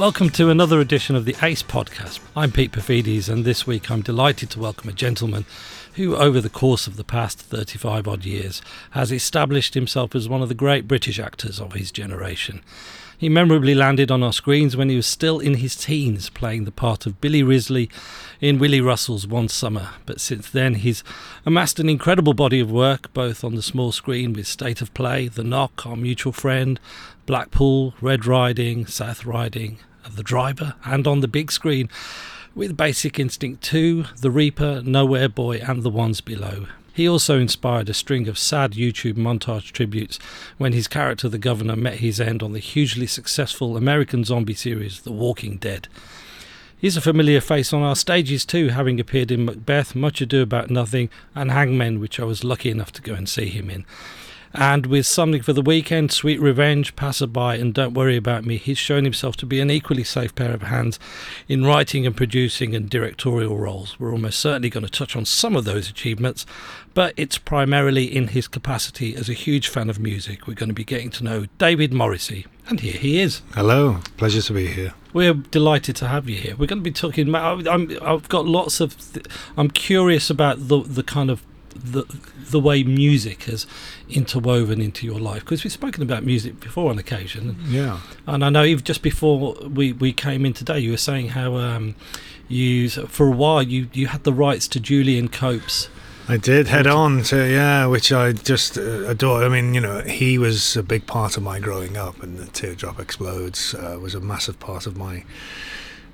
Welcome to another edition of the ACE podcast. I'm Pete Paphides, and this week I'm delighted to welcome a gentleman who, over the course of the past 35 odd years, has established himself as one of the great British actors of his generation. He memorably landed on our screens when he was still in his teens, playing the part of Billy Risley in Willy Russell's One Summer. But since then, he's amassed an incredible body of work, both on the small screen with State of Play, The Knock, Our Mutual Friend, Blackpool, Red Riding, South Riding, the driver, and on the big screen with Basic Instinct 2, The Reaping, Nowhere Boy, and The Ones Below. He also inspired a string of sad YouTube montage tributes when his character, the Governor, met his end on the hugely successful American zombie series, The Walking Dead. He's a familiar face on our stages too, having appeared in Macbeth, Much Ado About Nothing, and Hangmen, which I was lucky enough to go and see him in. And with Something for the Weekend, Sweet Revenge, Passerby, and Don't Worry About Me, he's shown himself to be an equally safe pair of hands in writing and producing and directorial roles. We're almost certainly going to touch on some of those achievements, but it's primarily in his capacity as a huge fan of music. We're going to be getting to know David Morrissey, and here he is. Hello, pleasure to be here. We're delighted to have you here. We're going to be talking. I'm, I've got lots of. Th- I'm curious about the the kind of the the way music has interwoven into your life. Because we've spoken about music before on occasion. Yeah. And i know even just before we we came in today you were saying how um you for a while you you had the rights to julian cope's. I did head on to yeah, which I just uh, adore. I mean, you know, he was a big part of my growing up, and the Teardrop Explodes uh, was a massive part of my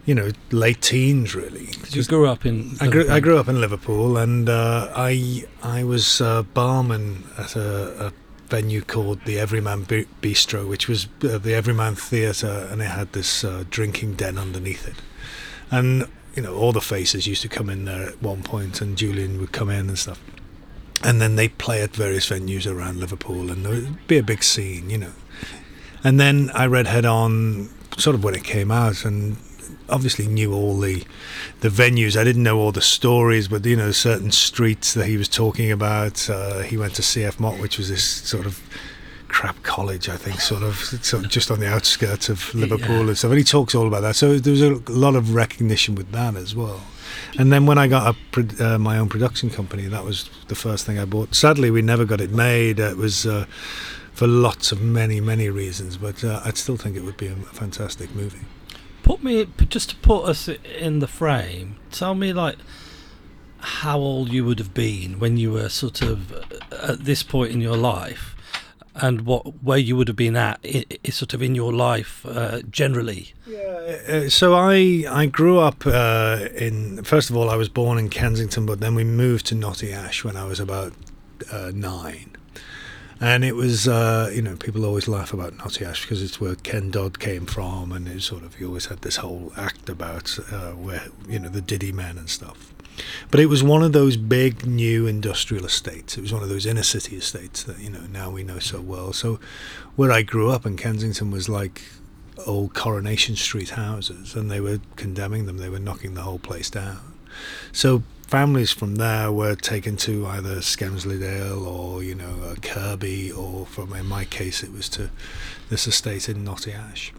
you know, late teens really. You grew up in. I grew, I grew up in Liverpool, and uh, I I was a barman at a, a venue called the Everyman Bistro, which was uh, the Everyman Theatre, and it had this uh, drinking den underneath it. And you know, all the faces used to come in there at one point, and Julian would come in and stuff. And then they play at various venues around Liverpool, and there would be a big scene, you know. And then I read Head On sort of when it came out, and obviously knew all the the venues. I didn't know all the stories, but you know certain streets that he was talking about. Uh, he went to CF Mott, which was this sort of crap college, I think, sort of, sort of just on the outskirts of Liverpool yeah. and stuff. And he talks all about that. So there was a lot of recognition with that as well. And then when I got a, uh, my own production company, that was the first thing I bought. Sadly, we never got it made. It was. Uh, for lots of many, many reasons, but uh, I'd still think it would be a fantastic movie put me just to put us in the frame. Tell me like how old you would have been when you were sort of uh, at this point in your life, and what where you would have been at sort of in your life uh, generally. Yeah. Uh, so I I grew up uh, in first of all I was born in Kensington, but then we moved to Knotty Ash when I was about uh, nine and it was uh, you know people always laugh about Knotty Ash because it's where Ken Dodd came from, and it sort of you always had this whole act about uh, where you know the Diddy men and stuff. But it was one of those big new industrial estates. It was one of those inner city estates that you know now we know so well. So where I grew up in Kensington was like old Coronation Street houses, and they were condemning them. They were knocking the whole place down. So families from there were taken to either Dale or you know uh, Kirkby, or from in my case it was to this estate in Knotty Ash.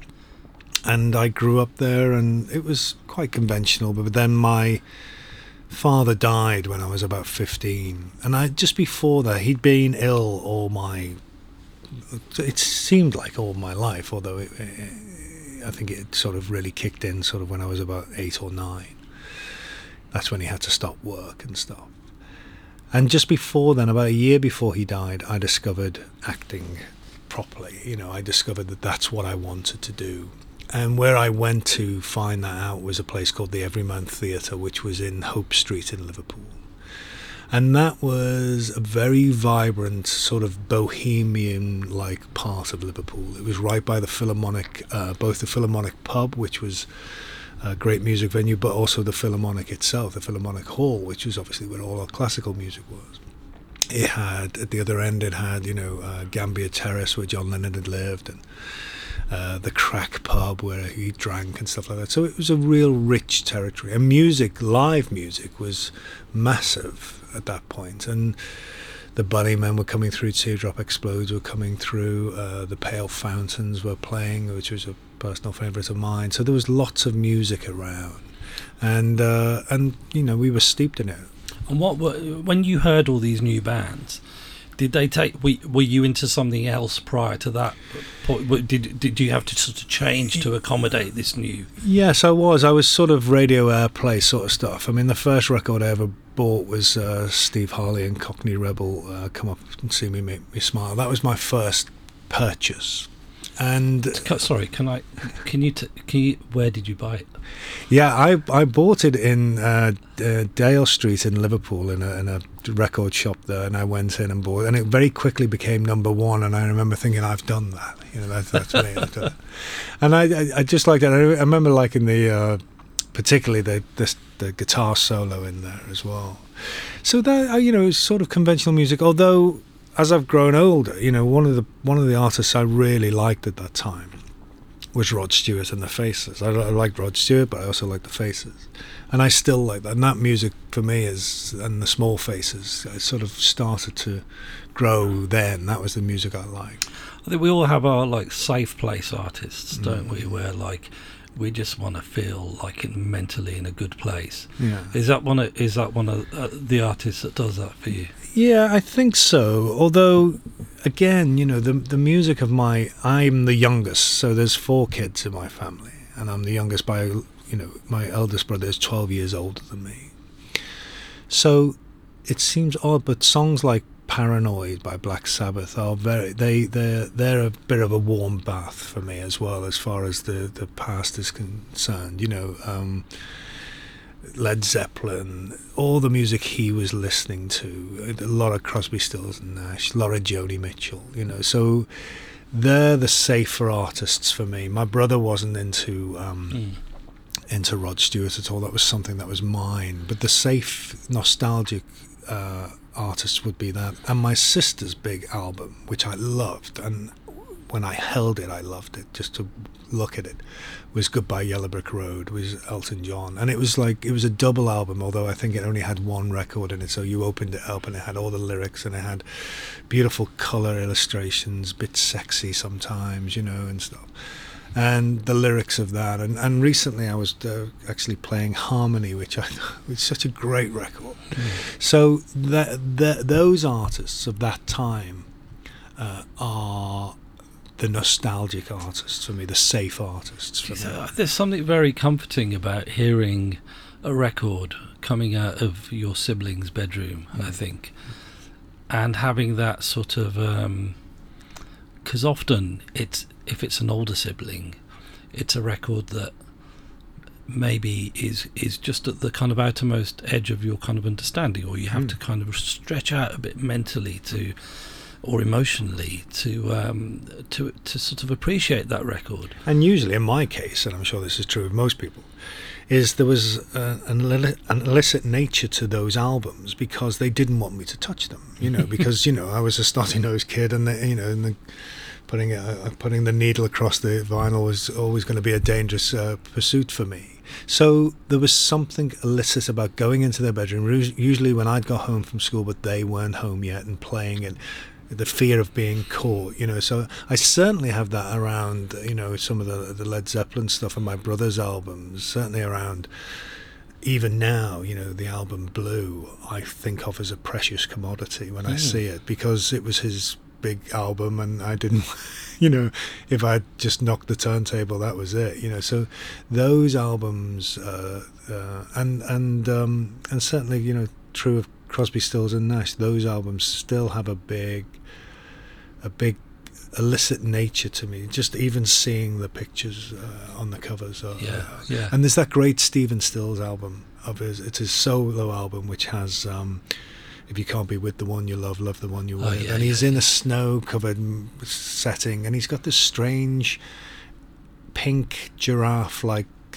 And I grew up there, and it was quite conventional. But then my father died when I was about fifteen, and I just before that he'd been ill all my. It seemed like all my life, although it, it, I think it sort of really kicked in sort of when I was about eight or nine that's when he had to stop work and stuff. And just before then, about a year before he died, I discovered acting properly. You know, I discovered that that's what I wanted to do. And where I went to find that out was a place called the Everyman Theatre, which was in Hope Street in Liverpool. And that was a very vibrant, sort of bohemian like part of Liverpool. It was right by the Philharmonic, uh, both the Philharmonic pub, which was a great music venue, but also the Philharmonic itself, the Philharmonic Hall, which is obviously where all our classical music was. It had at the other end, it had you know uh, Gambier Terrace where John Lennon had lived, and uh, the Crack Pub where he drank and stuff like that. So it was a real rich territory, and music, live music, was massive at that point. point, and the Bunnymen were coming through, Teardrop Explodes were coming through, uh, the Pale Fountains were playing, which was a personal favourite of mine. So there was lots of music around, and uh, and you know we were steeped in it. And what were, when you heard all these new bands? Did they take? Were, were you into something else prior to that? point? Did did you have to sort of change to accommodate this new? Yes, I was. I was sort of radio airplay sort of stuff. I mean, the first record I ever bought was uh, Steve Harley and Cockney Rebel. Uh, Come up and see me, make me smile. That was my first purchase. And Sorry, can I? Can you? T- can you? Where did you buy it? yeah, I I bought it in uh, uh, Dale Street in Liverpool in a, in a record shop there, and I went in and bought, it, and it very quickly became number one. And I remember thinking, I've done that. You know, that's that's me. I've done. And I, I I just liked it. I remember liking the uh, particularly the, the the guitar solo in there as well. So that uh, you know, it's sort of conventional music. Although as I've grown older, you know, one of the one of the artists I really liked at that time was Rod Stewart and the Faces. I, I liked Rod Stewart, but I also liked the Faces, and I still like that. And that music for me is and the Small Faces. I sort of started to grow then. That was the music I liked. I think we all have our like safe place artists, don't Mm. we? Where like we just want to feel like in, mentally in a good place. Yeah. Is that one? Of, is that one of uh, the artists that does that for you? Yeah, I think so. Although, again, you know, the the music of my I'm the youngest, so there's four kids in my family, and I'm the youngest by you know my eldest brother is 12 years older than me. So it seems odd, but songs like Paranoid by Black Sabbath are very they they're they're a bit of a warm bath for me as well as far as the the past is concerned. You know. Um, Led Zeppelin, all the music he was listening to, a lot of Crosby, Stills and Nash, a lot of Joni Mitchell, you know. So they're the safer artists for me. My brother wasn't into um, into Rod Stewart at all. That was something that was mine. But the safe, nostalgic uh, artists would be that. And my sister's big album, which I loved, and when I held it, I loved it. Just to look at it, was Goodbye Yellow Brick Road, was Elton John, and it was like it was a double album. Although I think it only had one record in it, so you opened it up and it had all the lyrics and it had beautiful color illustrations, bit sexy sometimes, you know, and stuff and the lyrics of that. And, and recently I was uh, actually playing Harmony, which I was such a great record. So that, that those artists of that time uh, are the nostalgic artists for me, the safe artists for me. there's something very comforting about hearing a record coming out of your sibling's bedroom, I Mm. think, and having that sort of because often it's if it's an older sibling, it's a record that maybe is is just at the kind of outermost edge of your kind of understanding, or you have Mm. to kind of stretch out a bit mentally to. Or emotionally to um, to to sort of appreciate that record. And usually, in my case, and I'm sure this is true of most people, is there was uh, an, an illicit nature to those albums because they didn't want me to touch them. You know, because you know I was a snotty nosed kid, and they, you know, and the, putting uh, putting the needle across the vinyl was always going to be a dangerous uh, pursuit for me. So there was something illicit about going into their bedroom. Usually, when I'd got home from school, but they weren't home yet, and playing and the fear of being caught, you know. So I certainly have that around, you know, some of the the Led Zeppelin stuff and my brother's albums. Certainly around, even now, you know, the album Blue, I think of as a precious commodity when I Mm. see it because it was his big album, and I didn't, you know, if I just knocked the turntable, that was it, you know. So those albums, uh, uh, and and um, and certainly, you know, true of Crosby, Stills and Nash, those albums still have a big, a big illicit nature to me. Just even seeing the pictures uh, on the covers. Yeah, yeah. And there's that great Stephen Stills album of his. It's his solo album, which has. Um, if you can't be with the one you love, love the one you're Oh, with. yeah, and he's yeah, in a snow-covered setting, and he's got this strange pink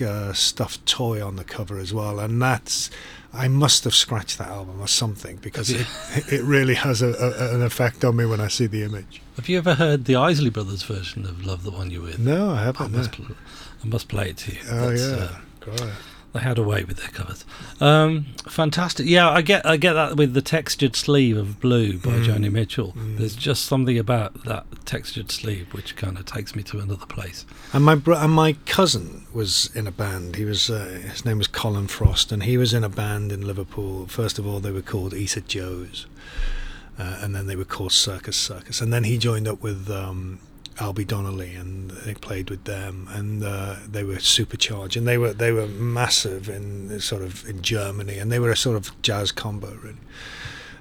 uh, stuffed toy on the cover as well. And that's, I must have scratched that album or something because it, it really has a, a, an effect on me when I see the image. Have you ever heard the Isley Brothers version of "Love the One You're With"? No, I I haven't. must, no. pl- I must play it to you. Oh That's, yeah, uh. They had a way with their covers. Um, fantastic. Yeah, I get I get that with the textured sleeve of Blue by Mm. Joni Mitchell. Mm. There's just something about that textured sleeve which kind of takes me to another place. And my bro- and my cousin was in a band. He was uh, his name was Colin Frost, and he was in a band in Liverpool. First of all, they were called Eat Joe's, uh, and then they were called Circus Circus. And then he joined up with um, Albie Donnelly, and they played with them, and uh, they were supercharged, and they were they were massive in sort of in Germany, and they were a sort of jazz combo really.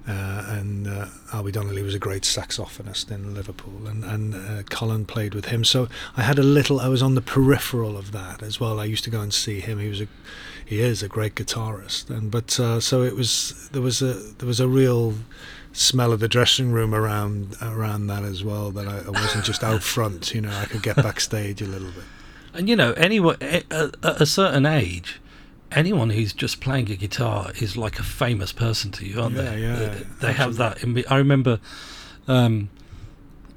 Uh, and uh, Albie Donnelly was a great saxophonist in Liverpool, and and uh, Colin played with him. So I had a little. I was on the peripheral of that as well. I used to go and see him. He was a, he is a great guitarist, and but uh, so it was there was a there was a real smell of the dressing room around around that as well. That I, I wasn't just out front. You know, I could get backstage a little bit. And you know, anyone at, a certain age, anyone who's just playing a guitar is like a famous person to you, aren't Yeah, they? yeah, they, they have that. In, I remember um,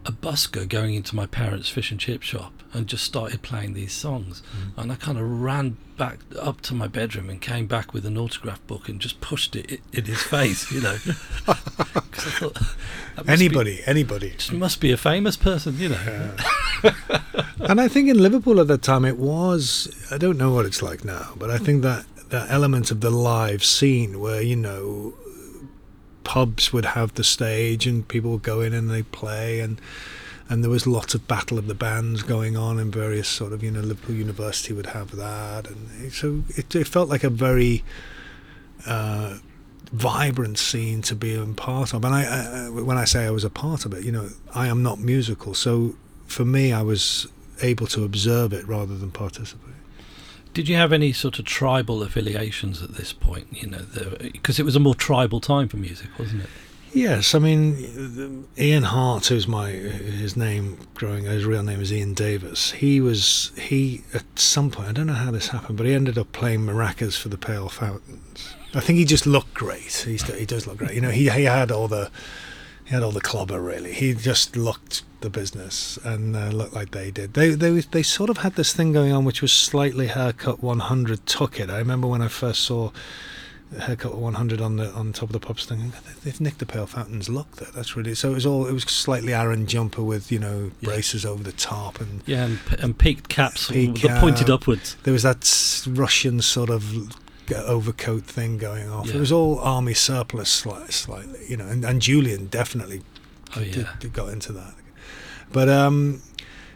a busker going into my parents' fish and chip shop and just started playing these songs, Mm. and I kind of ran back up to my bedroom and came back with an autograph book and just pushed it in his face, you know. thought, must be- Anybody, anybody. just must be a famous person, you know. and I think in Liverpool at that time it was. I don't know what it's like now, but I think that that element of the live scene where you know pubs would have the stage and people would go in and they play and and there was lots of battle of the bands going on in various sort of you know Liverpool University would have that. And so it, it felt like a very uh, vibrant scene to be a part of. And I, I when I say I was a part of it you know I am not musical. So for me I was able to observe it rather than participate Did you have any sort of tribal affiliations at this point? You know, because it was a more tribal time for music, wasn't it? Yes, I mean Ian Hart, who's my his name growing, his real name is Ian Davis. He was he at some point I don't know how this happened, but he ended up playing maracas for the Pale Fountains. I think he just looked great. He he does look great. You know, he he had all the he had all the clobber really. He just looked the business and uh, looked like they did. They they they sort of had this thing going on, which was slightly haircut 100 took it. I remember when I first saw haircut 100 on the on top of the pops thing. They've nicked the Pale Fountains look there. That's really so. It was all it was slightly Aran jumper with you know Yeah. braces over the top, and Yeah, and, and peaked caps Peaked that pointed upwards. there was that Russian sort of overcoat thing going off. Yeah. It was all army surplus sli- slightly, you know. And, and Julian definitely Oh yeah, did got into that. But um,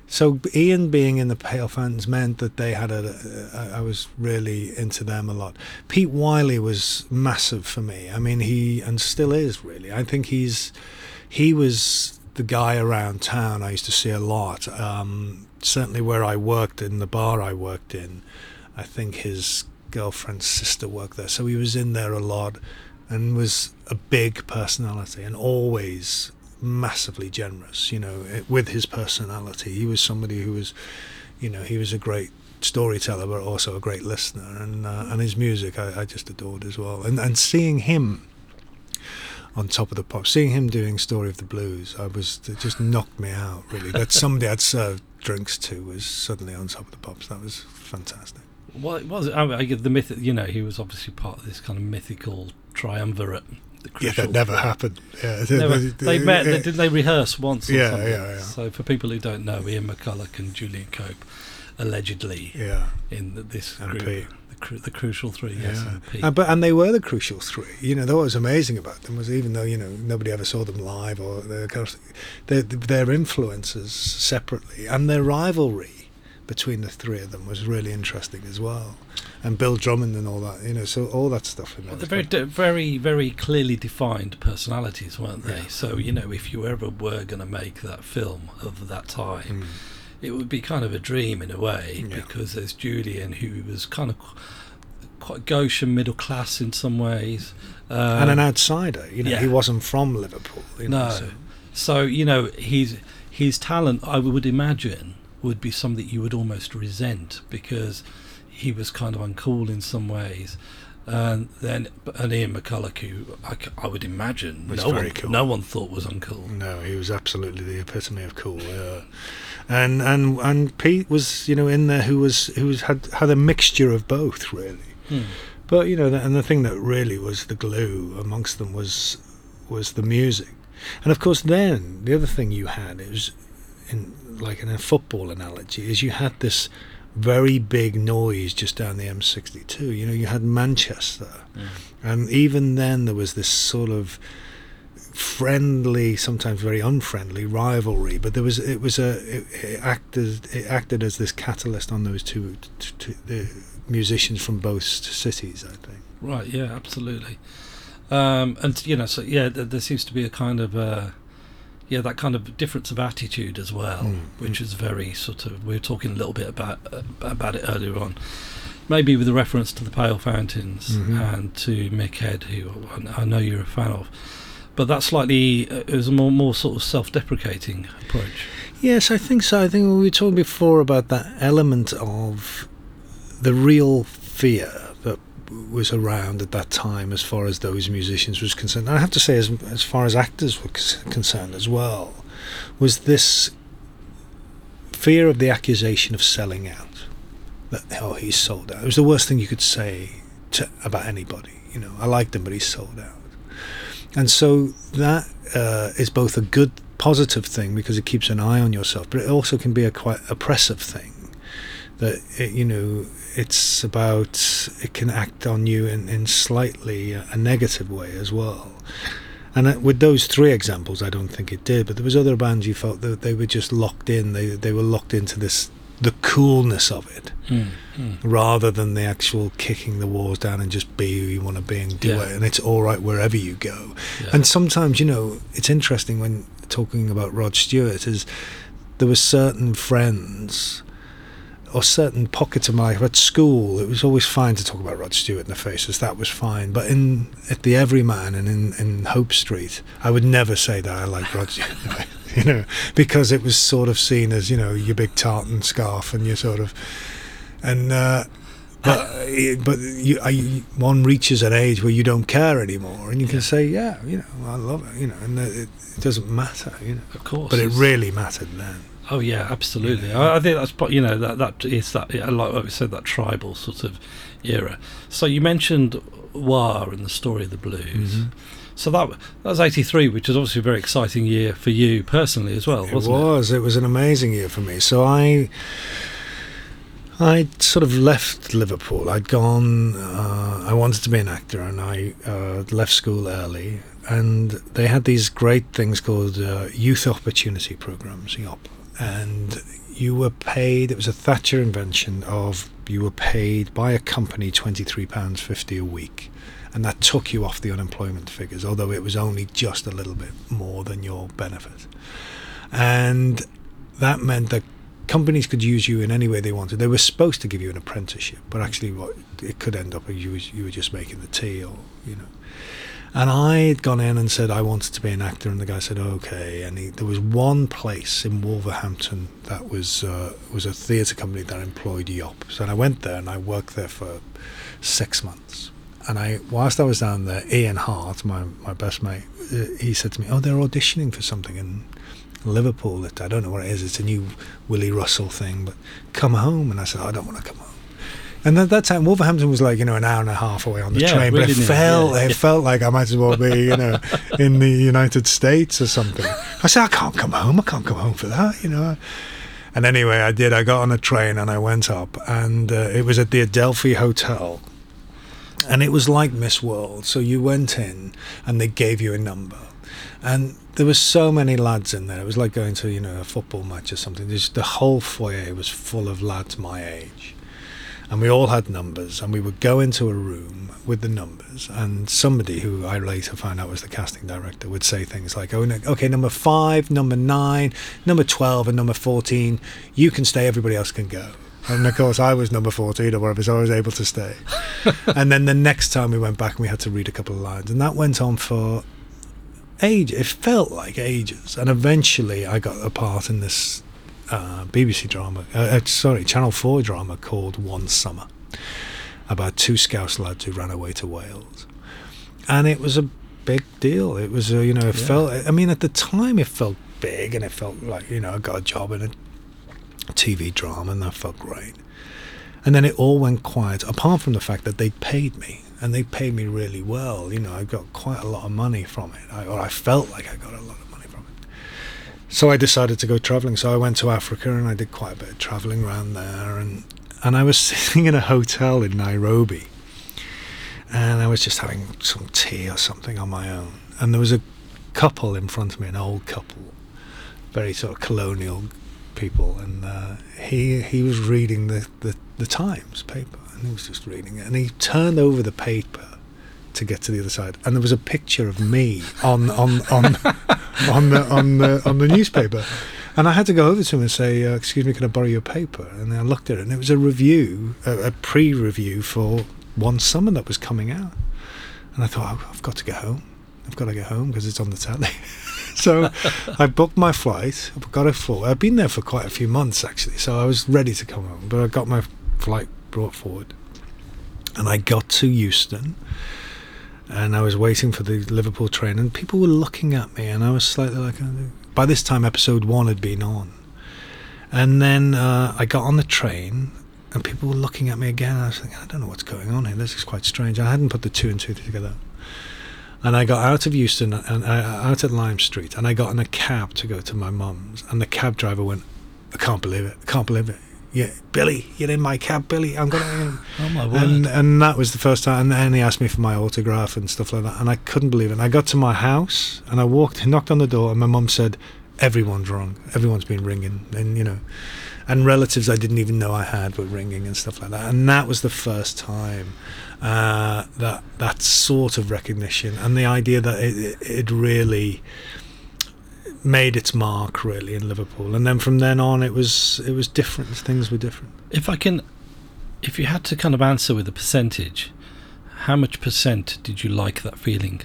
so Ian being in the Pale Fountains meant that they had a. I I was really into them a lot. Pete Wylie was massive for me. I mean, he and still is really. I think he's he was the guy around town I used to see a lot. Um, certainly where I worked in the bar I worked in, I think his girlfriend's sister worked there, so he was in there a lot and was a big personality and always massively generous. You know, with his personality, he was somebody who was, you know, he was a great storyteller, but also a great listener, and uh, and his music I, I just adored as well. And and seeing him on top of the pop, seeing him doing "Story of the Blues," I was it just knocked me out. Really, that somebody I'd served drinks to was suddenly on top of the pops. That was fantastic. Well, it was. I mean, I get the myth. You know, he was obviously part of this kind of mythical triumvirate. The Yeah, that never happened. Yeah, Never, they met. Uh, yeah. Did they rehearse once? Or Yeah, something? yeah, yeah. So for people who don't know, Ian McCulloch and Julian Cope, allegedly Yeah. in the, this And group, Pete. the, the crucial three. Yes, Yeah. and And, but and they were the crucial three. You know, what was amazing about them was even though you know nobody ever saw them live or their kind of, their, their influences separately and their rivalry between the three of them was really interesting as well. And Bill Drummond and all that, you know, so all that stuff. Well, they're very, de- very, very clearly defined personalities, weren't they? Yeah. So you know, if you ever were going to make that film of that time, Mm. it would be kind of a dream in a way Yeah. because there's Julian, who was kind of quite gauche and middle class in some ways, um, and an outsider, you know, yeah. he wasn't from Liverpool. You know, No. so- So you know, his his talent, I would imagine, would be something you would almost resent because he was kind of uncool in some ways. And then, and Ian McCulloch, who I, I would imagine Was no very one, cool. no one thought was uncool. No, he was absolutely the epitome of cool. Yeah. And and and Pete was, you know, in there who was who was had had a mixture of both really. Hmm. But you know, the, and the thing that really was the glue amongst them was was the music, and of course, then the other thing you had is, in like in a football analogy, is you had this very big noise just down the M62. You know, you had Manchester, Mm. and even then there was this sort of friendly, sometimes very unfriendly rivalry. But there was it was a it, it acted it acted as this catalyst on those two, t t the musicians from both cities. I think. Right. Yeah. Absolutely. Um, and you know, so yeah, there, there seems to be a kind of uh, yeah, that kind of difference of attitude as well, Mm, which mm. is very sort of. We were talking a little bit about uh, about it earlier on. Maybe with a reference to the Pale Fountains Mhm. and to Mick Head, who I I know you're a fan of, but that slightly uh, it was a more more sort of self-deprecating approach. Yes, I think so. I think we were talking before about that element of the real fear was around at that time as far as those musicians was concerned. And I have to say, as, as far as actors were concerned as well, was this fear of the accusation of selling out. That, oh, he's sold out. It was the worst thing you could say to, about anybody. You know, I liked him, but he's sold out. And so that uh, is both a good positive thing because it keeps an eye on yourself, but it also can be a quite oppressive thing. That it, you know, it's about it can act on you in, in slightly a, a negative way as well. And uh, with those three examples, I don't think it did. But there was other bands you felt that they were just locked in. They they were locked into this the coolness of it Mm, mm. rather than the actual kicking the walls down and just be who you want to be and do Yeah. it and it's all right wherever you go Yeah. and sometimes you know it's interesting when talking about Rod Stewart is there were certain friends or certain pockets of my life at school it was always fine to talk about Rod Stewart in the faces that was fine but in at the Everyman and in, in Hope Street I would never say that I like Rod Stewart you know because it was sort of seen as you know your big tartan scarf and your sort of and uh, but but you, I, one reaches an age where you don't care anymore, and you can Yeah. say, yeah, you know, I love it, you know, and it, it doesn't matter, you know, of course, but it really mattered then. Oh yeah, absolutely. I, I think that's pro- you know that that is that like we said that tribal sort of era. So you mentioned Wah and the story of the blues. Mhm. So that that was eighty three, which is obviously a very exciting year for you personally as well, It wasn't it? was. It was an amazing year for me. So I, I sort of left Liverpool. I'd gone. Uh, I wanted to be an actor, and I uh, left school early. And they had these great things called uh, youth opportunity programs, YOP, and you were paid. It was a Thatcher invention of you were paid by a company twenty three pounds fifty a week. And that took you off the unemployment figures, although it was only just a little bit more than your benefit and that meant that companies could use you in any way they wanted. They were supposed to give you an apprenticeship, but actually, what it could end up you was, you were just making the tea, or you know. And I had gone in and said I wanted to be an actor, and the guy said okay. And he, there was one place in Wolverhampton that was uh, was a theatre company that employed Yop. So I went there and I worked there for six months. And I, whilst I was down there, Ian Hart, my my best mate, uh, he said to me, "Oh, they're auditioning for something in Liverpool. That I don't know what it is. It's a new Willy Russell thing, but come home." And I said, "I don't want to come home." And at that time, Wolverhampton was like you know an hour and a half away on the Yeah, train, but it felt yeah. it felt like I might as well be you know in the United States or something. I said, "I can't come home. I can't come home for that," you know. And anyway, I did. I got on a train and I went up, and uh, it was at the Adelphi Hotel. And it was like Miss World. So you went in and they gave you a number. And there were so many lads in there. It was like going to, you know, a football match or something. Just the whole foyer was full of lads my age. And we all had numbers, and we would go into a room with the numbers, and somebody who I later found out was the casting director would say things like, "Oh, no, okay, number five, number nine, number twelve, and number fourteen, you can stay. Everybody else can go." And of course, I was number fourteen or whatever, so I was able to stay. and then the next time we went back, and we had to read a couple of lines, and that went on for age. It felt like ages, and eventually, I got a part in this uh, BBC drama, uh, uh, sorry, Channel 4 drama called One Summer about two Scouse lads who ran away to Wales. And it was a big deal. It was, uh, you know, it Yeah. felt, I mean, at the time it felt big and it felt like, you know, I got a job in a TV drama and that felt great. And then it all went quiet, apart from the fact that they paid me, and they paid me really well. You know, I got quite a lot of money from it, I, or I felt like I got a lot of money from it. So I decided to go traveling. So I went to Africa, and I did quite a bit of traveling around there, and and I was sitting in a hotel in Nairobi, and I was just having some tea or something on my own, and there was a couple in front of me, an old couple, very sort of colonial people, and uh, he he was reading the, the the Times paper, and he was just reading it, and he turned over the paper to get to the other side, and there was a picture of me on on on on the on the on the newspaper. And I had to go over to him and say, uh, "Excuse me, can I borrow your paper?" And I looked at it, and it was a review, a, a pre-review for one summer that was coming out. And I thought, oh, I've got to get home. I've got to get home because it's on the telly. so I booked my flight. I got a flight. I've been there for quite a few months actually, so I was ready to come home. But I got my flight brought forward, and I got to Euston, and I was waiting for the Liverpool train, and people were looking at me, and I was slightly like. uh, By this time, episode one had been on, and then uh, I got on the train, and people were looking at me again. I was thinking, I don't know what's going on here. This is quite strange. I hadn't put the two and two together. And I got out of Euston and uh, out at Lime Street, and I got in a cab to go to my mum's. And the cab driver went, "I can't believe it! I can't believe it! Yeah, Billy, you're in my cab, Billy. I'm gonna." Oh my word! and and that was the first time. And then he asked me for my autograph and stuff like that, and I couldn't believe it. And I got to my house, and I walked, knocked on the door, and my mum said, "Everyone's wrong. Everyone's been ringing, and you know." And relatives I didn't even know I had were ringing and stuff like that, and that was the first time uh, that that sort of recognition and the idea that it, it, it really made its mark really in Liverpool, and then from then on it was it was different. Things were different. if I can, if you had to kind of answer with a percentage, how much percent did you like that feeling?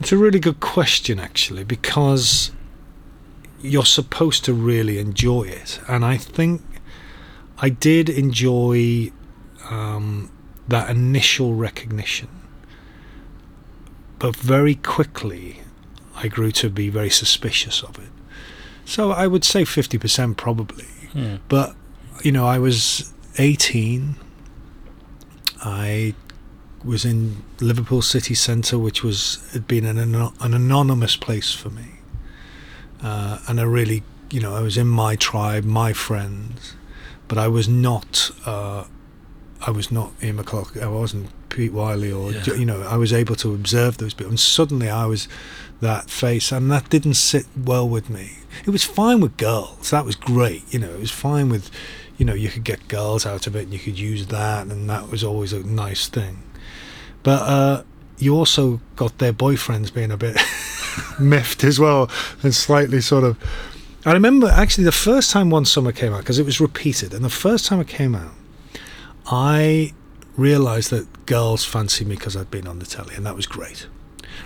It's a really good question, actually, because you're supposed to really enjoy it. And I think I did enjoy um, that initial recognition. But very quickly, I grew to be very suspicious of it. So I would say 50% probably. Hmm. But, you know, I was 18. I was in Liverpool city centre, which was had been an, an anonymous place for me, uh, and I really, you know, I was in my tribe, my friends, but I was not, uh, I was not Ian McCulloch, I wasn't Pete Wylie, or Yeah. you know, I was able to observe those people, and suddenly I was that face, and that didn't sit well with me. It was fine with girls, that was great, you know, it was fine with, you know, you could get girls out of it, and you could use that, and that was always a nice thing. But uh, you also got their boyfriends being a bit miffed as well, and slightly sort of. I remember actually the first time One Summer came out because it was repeated, and the first time it came out, I realised that girls fancied me because I'd been on the telly, and that was great.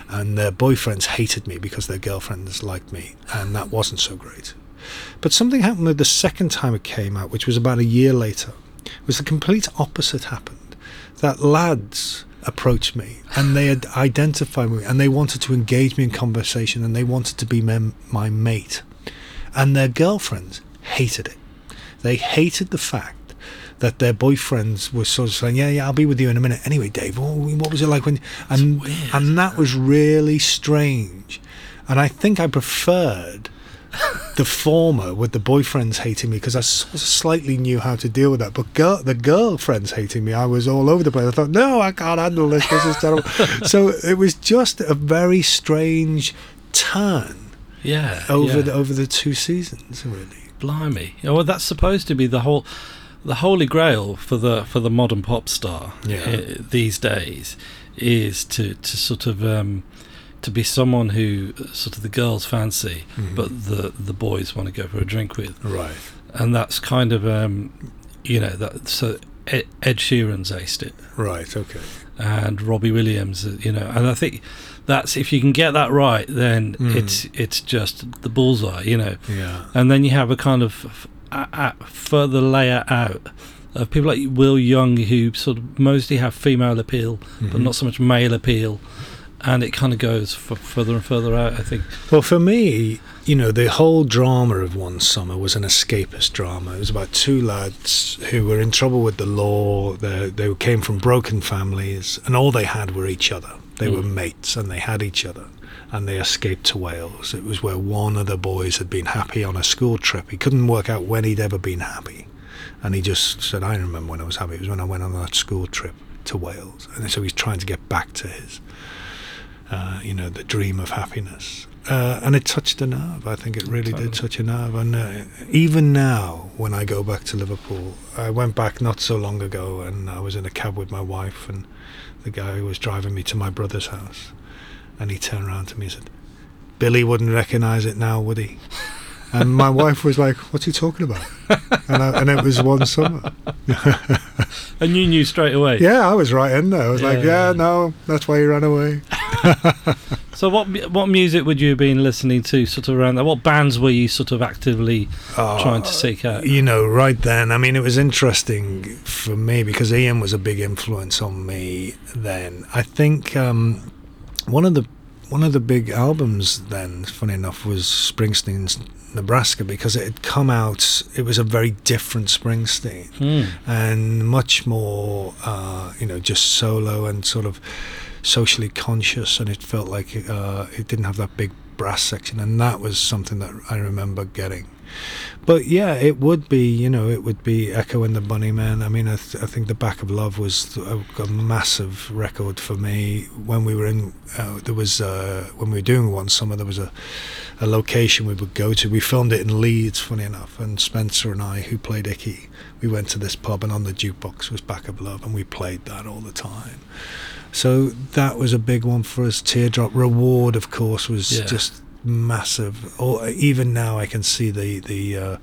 And their boyfriends hated me because their girlfriends liked me, and that wasn't so great. But something happened with the second time it came out, which was about a year later. Was the complete opposite happened. That lads approached me and they had identified me and they wanted to engage me in conversation and they wanted to be mem- my mate. And their girlfriends hated it. They hated the fact that their boyfriends were sort of saying, "Yeah, yeah, I'll be with you in a minute." Anyway, Dave, what, what was it like when? And weird. and that was really strange. And I think I preferred the former with the boyfriends hating me because I sort of slightly knew how to deal with that. But girl, the girlfriends hating me, I was all over the place. I thought, no, I can't handle this. This is terrible. so it was just a very strange turn Yeah. over yeah. the, over the two seasons, really. Blimey! Well, that's supposed to be the whole, the holy grail for the for the modern pop star Yeah. uh, these days is to to sort of um, to be someone who sort of the girls fancy, Mhm. but the the boys want to go for a drink with, Right. and that's kind of um, you know that so Ed, Ed Sheeran's aced it, Right. Okay. and Robbie Williams, uh, you know, and I think that's if you can get that right, then Mm. it's it's just the bullseye, you know Yeah. and then you have a kind of a, a further layer out of people like Will Young who sort of mostly have female appeal but Mhm. not so much male appeal and it kind of goes f- further and further out. I think. Well, for me, you know, the whole drama of One Summer was an escapist drama. It was about two lads who were in trouble with the law. They, they came from broken families, and all they had were each other. They Mm. were mates, and they had each other. And they escaped to Wales. It was where one of the boys had been happy on a school trip. He couldn't work out when he'd ever been happy. And he just said, I remember when I was happy. It was when I went on that school trip to Wales. And so he's trying to get back to his, uh, you know, the dream of happiness. Uh, and it touched a nerve. I think it really Totally. did touch a nerve. And uh, even now, when I go back to Liverpool, I went back not so long ago, and I was in a cab with my wife, and the guy who was driving me to my brother's house, and he turned around to me and said, "Billy wouldn't recognise it now, would he?" And my wife was like, "What's he talking about?" And, I, and it was one summer. And you knew straight away. Yeah, I was right in there. I was like, Yeah. "Yeah, no, that's why he ran away." So what what music would you have been listening to sort of around that? What bands were you sort of actively trying to seek out? You know, right then, I mean, it was interesting for me because Ian was a big influence on me then. I think um, one of the one of the big albums then, funny enough, was Springsteen's Nebraska because it had come out. It was a very different Springsteen Hmm. and much more, uh, you know, just solo and sort of socially conscious, and it felt like uh, it didn't have that big brass section, and that was something that I remember getting. But yeah, it would be, you know, it would be Echo and the Bunnymen. I mean, I, th- I think the Back of Love was a, a massive record for me. When we were in, uh, there was uh, when we were doing one summer, there was a a location we would go to. We filmed it in Leeds, funny enough, and Spencer and I, who played Icky, we went to this pub, and on the jukebox was Back of Love, and we played that all the time. So that was a big one for us. Teardrop Reward, of course, was Yeah. just massive. Or even now, I can see the the uh,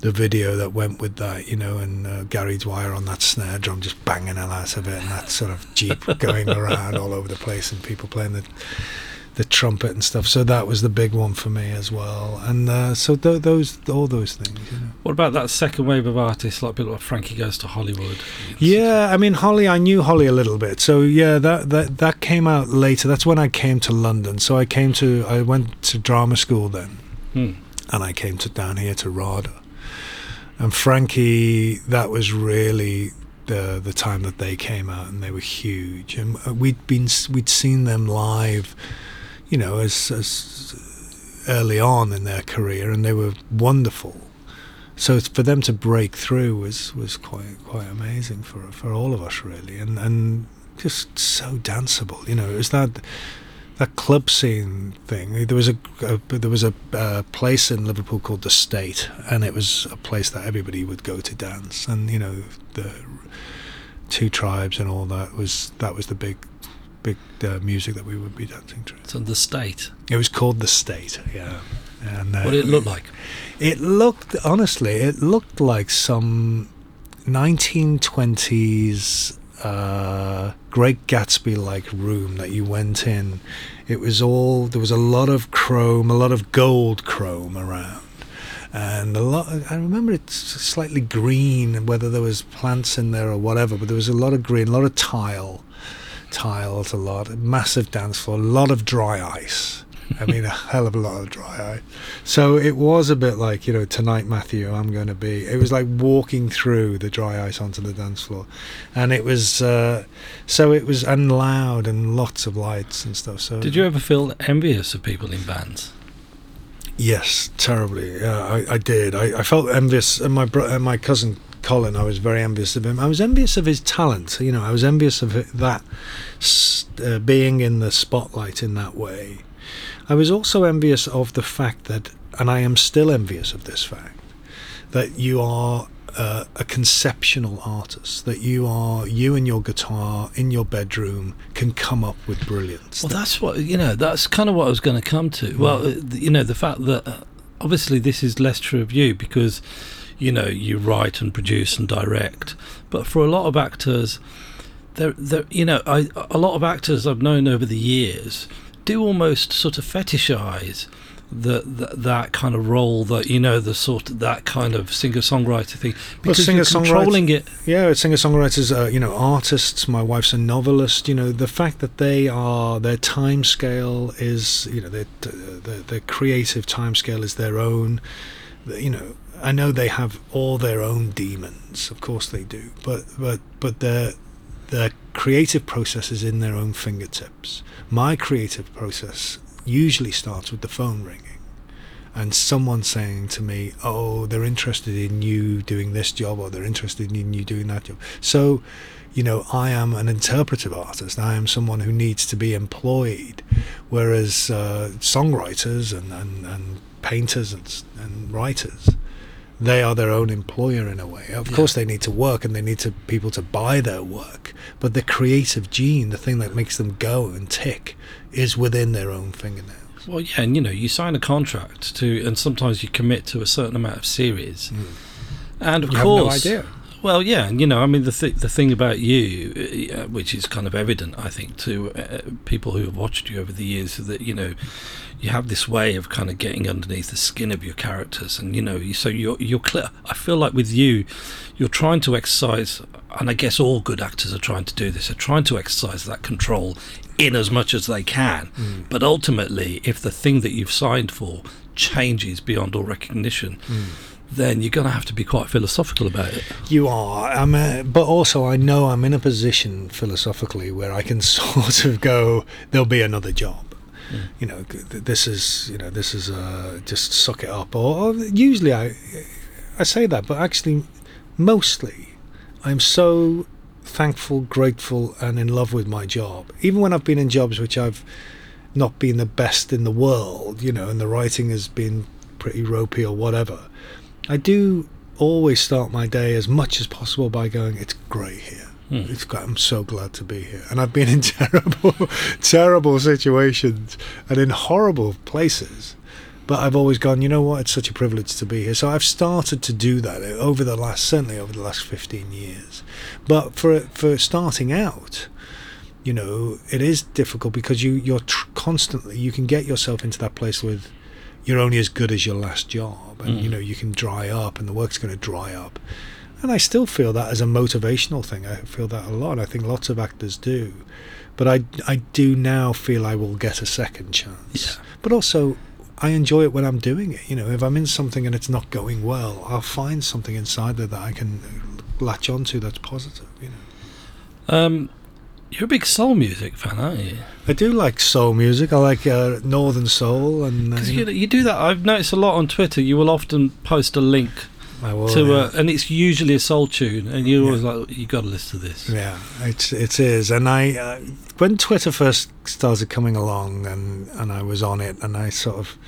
the video that went with that, you know, and uh, Gary Dwyer on that snare drum just banging hell out of it, and that sort of jeep going around all over the place, and people playing the the trumpet and stuff. So that was the big one for me as well. And uh, so th- those all those things, you know. What about that second wave of artists like people like Frankie Goes to Hollywood? Yeah, I mean Holly. I knew Holly a little bit, so yeah, that that that came out later. That's when I came to London. So I came to I went to drama school then, Hmm. and I came to down here to RADA. And Frankie, that was really the the time that they came out, and they were huge. And uh, we'd been we'd seen them live, you know, as as early on in their career, and they were wonderful. So for them to break through was was quite quite amazing for for all of us really, and and just so danceable. You know, it was that that club scene thing. There was a, a there was a place in Liverpool called the State, and it was a place that everybody would go to dance. And you know, the two tribes and all that was that was the big big uh, music that we would be dancing to. So the state. It was called the State, yeah. And uh, What did it look like? it looked honestly, it looked like some 1920s uh, Great Gatsby-like room that you went in. It was all there was a lot of chrome, a lot of gold chrome around, and a lot. I remember it's slightly green, whether there was plants in there or whatever, but there was a lot of green, a lot of tile, tiles, a lot, massive dance floor, a lot of dry ice. I mean, a hell of a lot of dry ice. So it was a bit like, you know, tonight, Matthew, I'm going to be. It was like walking through the dry ice onto the dance floor, and it was uh, so it was and loud and lots of lights and stuff. So Did you ever feel envious of people in bands? Yes, terribly. Yeah, I, I did. I, I felt envious. And my bro- and my cousin Colin, I was very envious of him. I was envious of his talent. You know, I was envious of that uh, being in the spotlight in that way. I was also envious of the fact that, and I am still envious of this fact, that you are uh, a conceptual artist. That you are you and your guitar in your bedroom can come up with brilliance. Well, that's what you know. That's kind of what I was going to come to. Well, uh, you know, the fact that uh, obviously this is less true of you because you know you write and produce and direct, but for a lot of actors, there, there, you know, I, a lot of actors I've known over the years do almost sort of fetishize the, the that kind of role that you know the sort of that kind of singer songwriter thing because you're singer-songwriter- controlling it. Yeah, singer songwriters, are you know, artists. My wife's a novelist. You know, the fact that they are their time scale is, you know, their their, their creative time scale is their own. You know, I know they have all their own demons. Of course they do, but but but their their creative process is in their own fingertips. My creative process usually starts with the phone ringing and someone saying to me, "Oh, they're interested in you doing this job, or they're interested in you doing that job." So, you know, I am an interpretive artist. I am someone who needs to be employed, whereas uh, songwriters and, and, and painters and, and writers, they are their own employer in a way. Of Yeah. course, they need to work and they need to people to buy their work, but the creative gene, the thing that makes them go and tick, is within their own fingernails. Well, yeah, and you know, you sign a contract to, and sometimes you commit to a certain amount of series, hmm. and of You have no course, idea. Well, yeah, and you know, I mean, the th- the thing about you, uh, which is kind of evident, I think, to uh, people who have watched you over the years, is that you know, you have this way of kind of getting underneath the skin of your characters, and you know, you, so you're you're clear. I feel like with you, you're trying to exercise, and I guess all good actors are trying to do this. Are trying to exercise that control in as much as they can, but ultimately, if the thing that you've signed for changes beyond all recognition. Then you're going to have to be quite philosophical about it. You are, I'm, uh, but also I know I'm in a position philosophically where I can sort of go. There'll be another job. You know, th- th- this is you know this is uh, just suck it up. Or, or usually I I say that, but actually, mostly I'm so thankful, grateful, and in love with my job. Even when I've been in jobs which I've not been the best in the world, you know, and the writing has been pretty ropey or whatever. I do always start my day as much as possible by going, "It's great here. Hmm. It's great. I'm so glad to be here." And I've been in terrible, terrible situations and in horrible places, but I've always gone, "You know what? It's such a privilege to be here." So I've started to do that over the last, certainly over the last 15 years. But for for starting out, you know, it is difficult because you you're tr- constantly you can get yourself into that place with you're only as good as your last job, and you Mm. know you can dry up, and the work's going to dry up. And I still feel that as a motivational thing. I feel that a lot. I think lots of actors do, but I I do now feel I will get a second chance. Yeah. But also. I enjoy it when I'm doing it. You know, if I'm in something and it's not going well, I'll find something inside there that I can latch onto that's positive. You know. Um, you're a big soul music fan, aren't you? I do like soul music. I like uh, northern soul, and uh, you, you do that. I've noticed a lot on Twitter. You will often post a link will, to, yeah. uh, and it's usually a soul tune, and you're Yeah. always like, you got to listen to this. Yeah, it's it is, and I uh, when Twitter first started coming along, and and I was on it, and I sort of,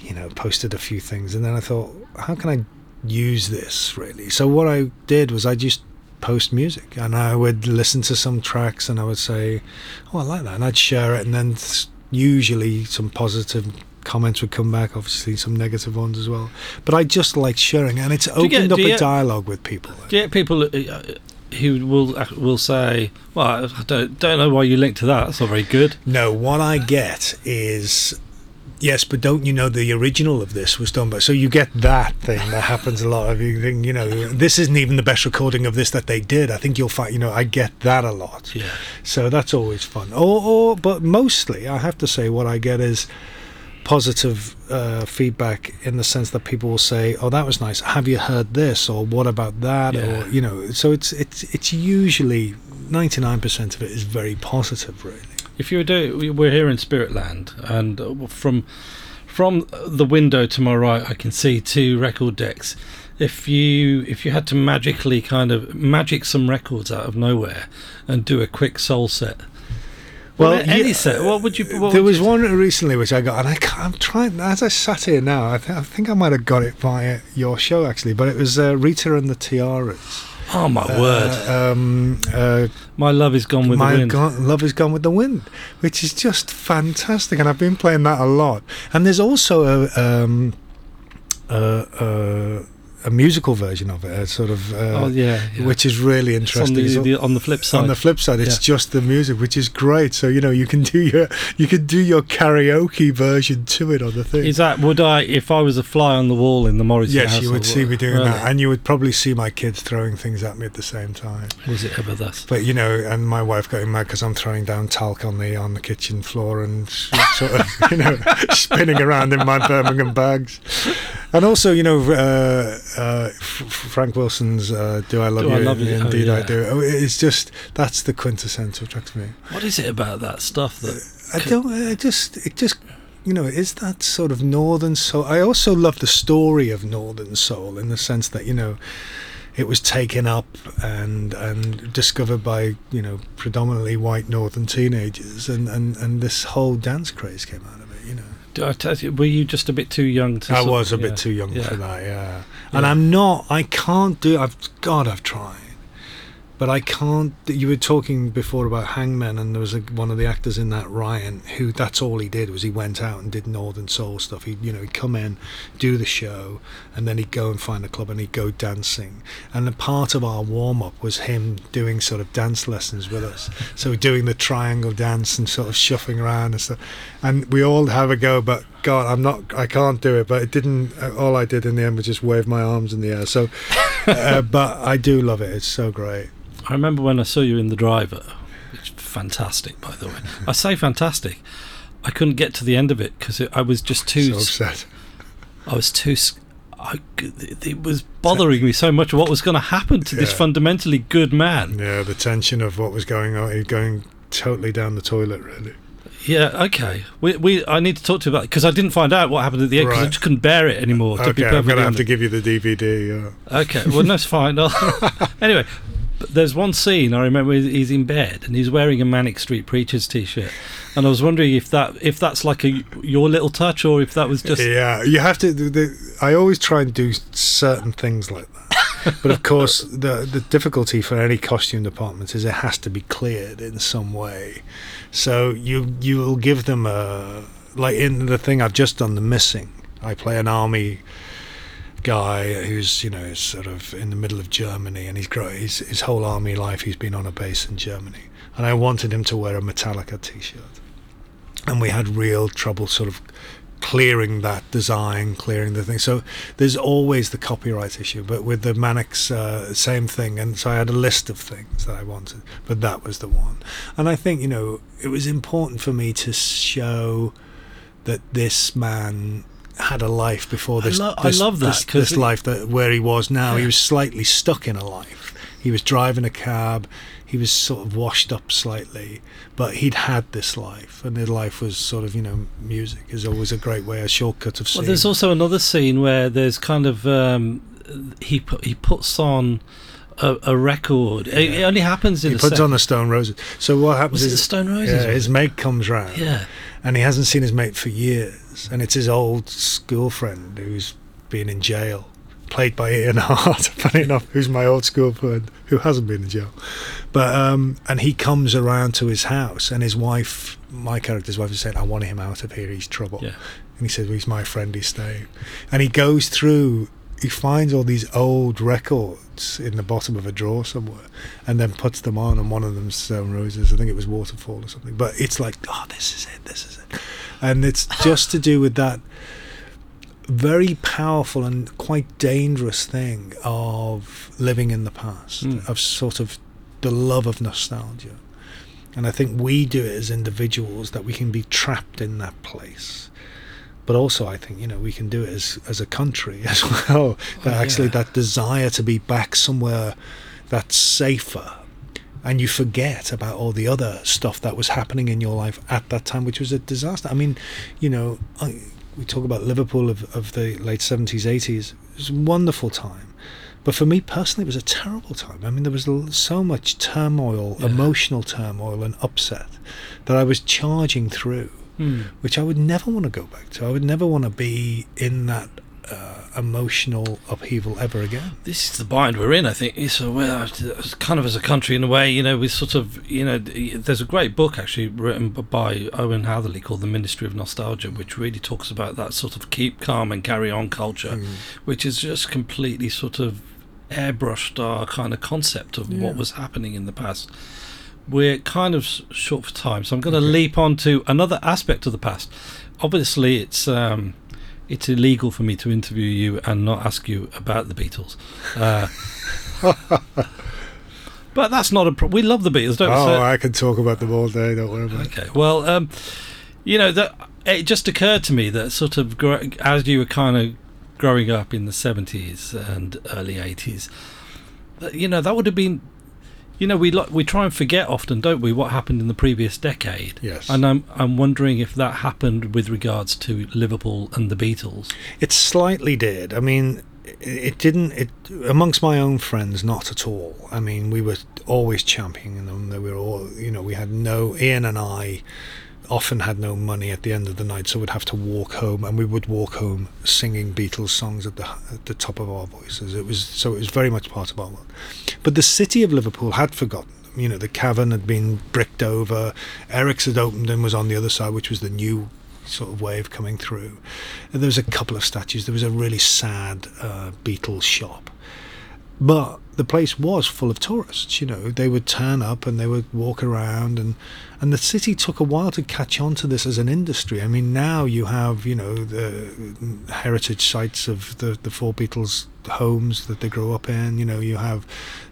you know, posted a few things, and then I thought, how can I use this really? So what I did was I just post music, and I would listen to some tracks, and I would say, oh, I like that, and I'd share it, and then usually some positive comments would come back obviously some negative ones as well but i just like sharing and it's opened get- up a dialogue with people Do you get people uh, who will uh, will say, "Well, I don't don't know why you linked to that. That's not very good." No, what I get is yes, but don't you know the original of this was done by so you get that thing that happens a lot of you think, you know, this isn't even the best recording of this that they did. I think you'll find you know, I get that a lot. Yeah. So that's always fun. Or, or but mostly I have to say what I get is positive uh, feedback in the sense that people will say, "Oh, that was nice. Have you heard this?" or "What about that?" Yeah. or you know. So it's it's it's usually ninety nine percent of it is very positive, really. If you were doing, we- we're here in Spiritland, and uh, from from the window to my right, I can see two record decks. If you if you had to magically kind of magic some records out of nowhere and do a quick soul set, well, Well, any yeah, set, what would you? What there would was you- one recently which I got, and I can't, I'm trying. As I sat here now, I, th- I think I might have got it via your show actually, but it was uh, Rita and the Tiaras. Oh my Uh, word! Um, uh, My love is gone with My the wind. Go- Love is Gone with the Wind, which is just fantastic, and I've been playing that a lot. And there's also a um, uh, uh, a musical version of it, a sort of, uh, oh yeah, yeah. which is really It's on interesting. the, on the flip side. on the flip side, it's Yeah. just the music, which is great. So you know, you can do your you can do your karaoke version to it on the thing. Is that would I if I was a fly on the wall in the Morris? yes, household? you would see me doing Really? that, and you would probably see my kids throwing things at me at the same time. Was it ever thus? But you know, and my wife getting mad because I'm throwing down talc on the on the kitchen floor and sort of you know spinning around in my Birmingham bags. And also, you know, uh, uh, Frank Wilson's uh, "Do I Love Do You?" I Love You? Oh, Indeed, I do. Oh, It's just that's the quintessential track to me. What is it about that stuff that? I don't. I just. It just. You know, is that sort of northern soul? I also love the story of northern soul in the sense that you know, it was taken up and and discovered by you know predominantly white northern teenagers, and and and this whole dance craze came out of it. You know, Do I tell you, were you just a bit too young to? I was a yeah, bit too young yeah. for that. Yeah, and Yeah. I'm not. I can't do. I've God. I've tried. But I can't. You were talking before about Hangman, and there was a, one of the actors in that, Ryan, who that's all he did was he went out and did Northern Soul stuff. He, you know, he'd come in, do the show, and then he'd go and find a club and he'd go dancing. And a part of our warm up was him doing sort of dance lessons with us. So doing the triangle dance and sort of shuffling around and stuff. And we all have a go, but God, I'm not. I can't do it. But it didn't. All I did in the end was just wave my arms in the air. So, uh, but I do love it. It's so great. I remember when I saw you in The Driver, which fantastic, by the way. I say fantastic. I couldn't get to the end of it because I was just too. so upset. I was too. I, it was bothering me so much what was going to happen to this fundamentally good man. Yeah, the tension of what was going on, He's going totally down the toilet, really. Yeah, okay. We, we I need to talk to you about because I didn't find out what happened at the end because I just couldn't bear it anymore. To be Okay, I'm gonna have to give you the DVD. Yeah. Uh. Okay, well that's fine. anyway, but there's one scene I remember he's- in bed and he's wearing a Manic Street Preachers t-shirt, and I was wondering if that if that's like a your little touch or if that was just yeah, you have to. I always try and do certain things like that, but of course, the the difficulty for any costume department is it has to be cleared in some way. So you you will give them a like in the thing I've just done, the missing. I play an army guy who's you know sort of in the middle of Germany, and he's grow his his whole army life he's been on a base in Germany, and I wanted him to wear a Metallica T-shirt, and we had real trouble sort of clearing that design, clearing the thing. So there's always the copyright issue, but with the Manics, uh, same thing. And so I had a list of things that I wanted, but that was the one. And I think you know it was important for me to show that this man had a life before I this. I love that, this, this life that where he was now. Yeah. He was slightly stuck in a life. He was driving a cab. He was sort of washed up slightly, but he'd had this life, and his life was sort of you know music is always a great way, a shortcut of seeing. Well, there's also another scene where there's kind of um, he put, he puts on a, a record. It, it only happens in he puts sec- on the Stone Roses. So what happens Was it the Stone Roses? yeah, his mate comes round, yeah. and he hasn't seen his mate for years, and it's his old school friend who's been in jail, played by Ian Hart. Funny enough, who's my old school friend who hasn't been in jail, but um, and he comes around to his house, and his wife, my character's wife, is saying, "I want him out of here. He's trouble." Yeah. And he says, well, he's my friend, he's staying. And he goes through, he finds all these old records in the bottom of a drawer somewhere and then puts them on, and one of them's Stone Roses. I think it was Waterfall or something. But it's like, oh, this is it, this is it. And it's just to do with that very powerful and quite dangerous thing of living in the past, Mm. of sort of the love of nostalgia. And I think we do it as individuals that we can be trapped in that place. But also, I think you know we can do it as as a country as well. That Oh, actually, yeah. that desire to be back somewhere that's safer, and you forget about all the other stuff that was happening in your life at that time, which was a disaster. I mean, you know, I, we talk about Liverpool of, of the late seventies, eighties. It was a wonderful time. But for me personally, it was a terrible time. I mean, there was so much turmoil, Yeah. emotional turmoil, and upset that I was charging through Hmm. which I would never want to go back to. I would never want to be in that uh, emotional upheaval ever again. This is the bind we're in, I think. So we're kind of as a country, in a way, you know, we sort of, you know, there's a great book actually written by Owen Hatherley called The Ministry of Nostalgia, which really talks about that sort of keep calm and carry on culture, mm. which is just completely sort of airbrushed our kind of concept of yeah. what was happening in the past. We're kind of short for time, so I'm going to okay. leap on to another aspect of the past. Obviously, it's. Um, it's illegal for me to interview you and not ask you about the Beatles. Uh, but that's not a problem. We love the Beatles, don't we? Oh, I can talk about them all day. Don't worry about okay. it. Okay. Well, um, you know that it just occurred to me that sort of as you were kind of growing up in the seventies and early eighties, you know that would have been you know, we lo- we try and forget often, don't we, what happened in the previous decade? Yes. And I'm I'm wondering if that happened with regards to Liverpool and the Beatles. It slightly did. I mean, it didn't. It amongst my own friends, not at all. I mean, we were always championing them. They were all, you know, we had no Ian and I often had no money at the end of the night, so we'd have to walk home, and we would walk home singing Beatles songs at the at the top of our voices. It was so it was very much part of our world. But the city of Liverpool had forgotten. You know, the cavern had been bricked over. Eric's had opened and was on the other side, which was the new sort of wave coming through. And there was a couple of statues. There was a really sad uh, Beatles shop, but the place was full of tourists. You know, they would turn up and they would walk around, and and the city took a while to catch on to this as an industry. I mean, now you have you know the heritage sites of the the four Beatles homes that they grow up in. You know, you have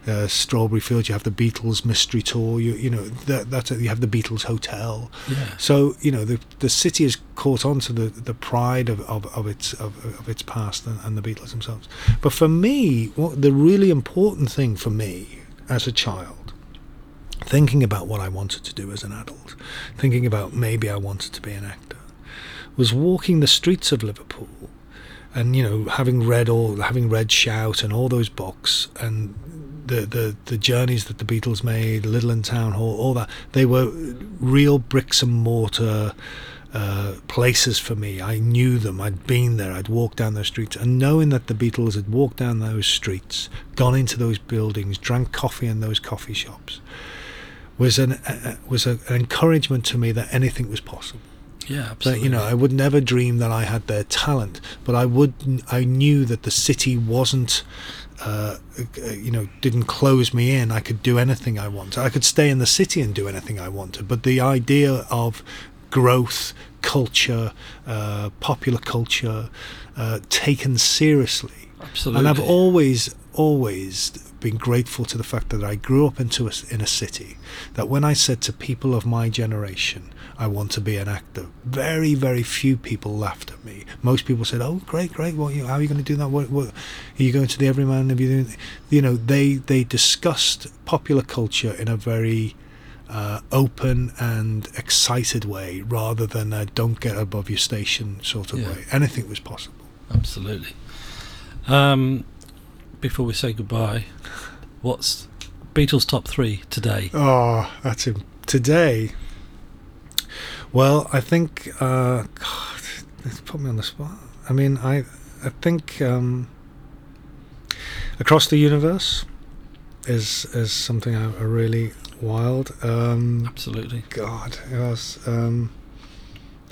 uh, Strawberry Fields, you have the Beatles Mystery Tour. You you know that that's you have the Beatles Hotel. Yeah. So you know the the city has caught on to the the pride of of, of its of, of its past and, and the Beatles themselves. But for me, what the really important thing for me as a child thinking about what I wanted to do as an adult, thinking about maybe I wanted to be an actor, was walking the streets of Liverpool and you know having read all having read shout and all those books and the the the journeys that the Beatles made Litherland Town Hall all that they were real bricks and mortar uh, places for me. I knew them. I'd been there. I'd walked down those streets, and knowing that the Beatles had walked down those streets, gone into those buildings, drank coffee in those coffee shops, was an uh, was a, an encouragement to me that anything was possible. Yeah, absolutely. That, you know, I would never dream that I had their talent, but I would. I knew that the city wasn't. Uh, uh, you know, didn't close me in. I could do anything I wanted. I could stay in the city and do anything I wanted. But the idea of growth, culture, uh, popular culture, uh, taken seriously. Absolutely. And I've always, always been grateful to the fact that I grew up into a, in a city that when I said to people of my generation, I want to be an actor, very, very few people laughed at me. Most people said, "Oh, great, great. What? How are you going to do that? What, what, are you going to the Everyman? Have you doing?" You know, they they discussed popular culture in a very uh, open and excited way, rather than a "don't get above your station" sort of yeah. way. Anything was possible. Absolutely. Um, before we say goodbye, what's Beatles top three today? Oh, that's him. Today, well, I think, uh, God, it's put me on the spot. I mean, I, I think um, Across the Universe is is something I, I really wild. Um, Absolutely. God, it was. Um,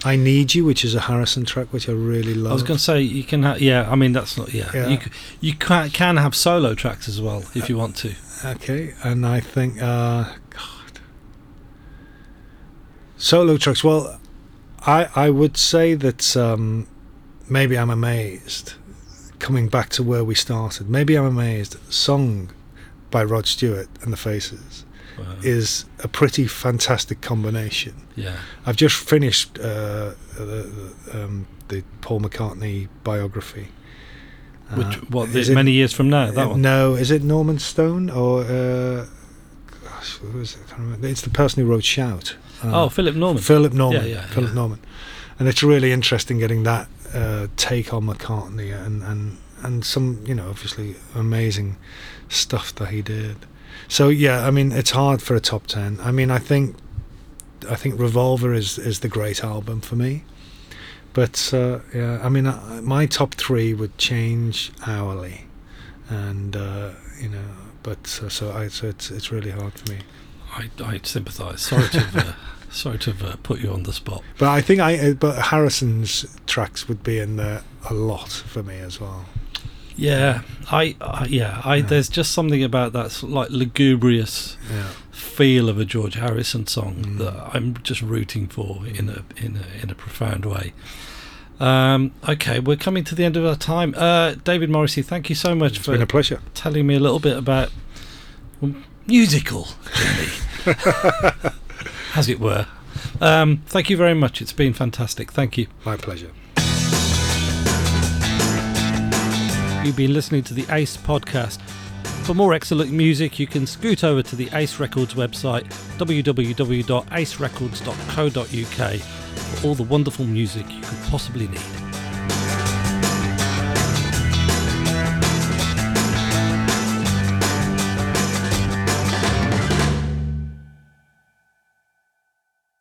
I Need You, which is a Harrison track, which I really love. I was going to say you can have, yeah. I mean that's not, yeah. yeah. You you can can have solo tracks as well if you want to. Okay, and I think, uh, solo tracks. Well, I I would say that um, maybe I'm amazed. Coming back to where we started, maybe I'm amazed. Song by Rod Stewart and the Faces wow. is a pretty fantastic combination. Yeah, I've just finished uh, the, um, the Paul McCartney biography. Which uh, what? Is many it, years from now? That uh, one? No, is it Norman Stone or? Uh, gosh, who is it? I can't remember. It's the person who wrote Shout. Uh, oh, Philip Norman. Philip Norman. Yeah, yeah, Philip yeah. Norman. And it's really interesting getting that uh, take on McCartney and, and and some you know obviously amazing stuff that he did. So yeah, I mean it's hard for a top ten. I mean I think I think Revolver is is the great album for me, But uh, yeah, I mean, uh, my top three would change hourly, and uh, you know, but uh, so I so it's it's really hard for me. I, I sympathise. Sorry to have, uh, sorry to have uh, put you on the spot. But I think I uh, but Harrison's tracks would be in there a lot for me as well. Yeah, I, I yeah, I Yeah. there's just something about that like lugubrious Yeah. feel of a George Harrison song Mm. that I'm just rooting for in a in a in a profound way. Um, okay, we're coming to the end of our time. Uh, David Morrissey, thank you so much It's for been a pleasure. telling me a little bit about musical journey, as it were. Um, thank you very much. It's been fantastic. Thank you. My pleasure. You've been listening to the Ace podcast. For more excellent music, you can scoot over to the Ace Records website, www.acerecords.co.uk, for all the wonderful music you could possibly need.